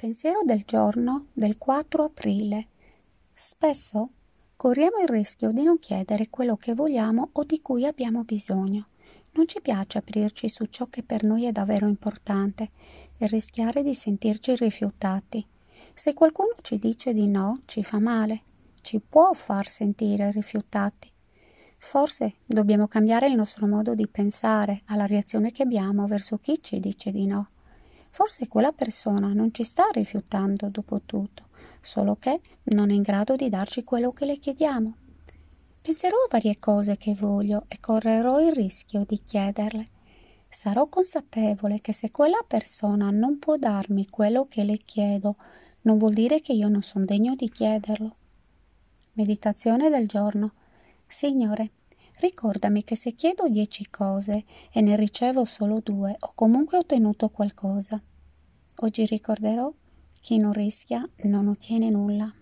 Pensiero del giorno del 4 aprile. Spesso corriamo il rischio di non chiedere quello che vogliamo o di cui abbiamo bisogno. Non ci piace aprirci su ciò che per noi è davvero importante e rischiare di sentirci rifiutati. Se qualcuno ci dice di no, ci fa male, ci può far sentire rifiutati. Forse dobbiamo cambiare il nostro modo di pensare alla reazione che abbiamo verso chi ci dice di no. Forse quella persona non ci sta rifiutando dopo tutto, solo che non è in grado di darci quello che le chiediamo. Penserò a varie cose che voglio e correrò il rischio di chiederle. Sarò consapevole che se quella persona non può darmi quello che le chiedo, non vuol dire che io non sono degno di chiederlo. Meditazione del giorno. Signore, Ricordami che se chiedo dieci cose e ne ricevo solo due, ho comunque ottenuto qualcosa. Oggi ricorderò chi non rischia non ottiene nulla.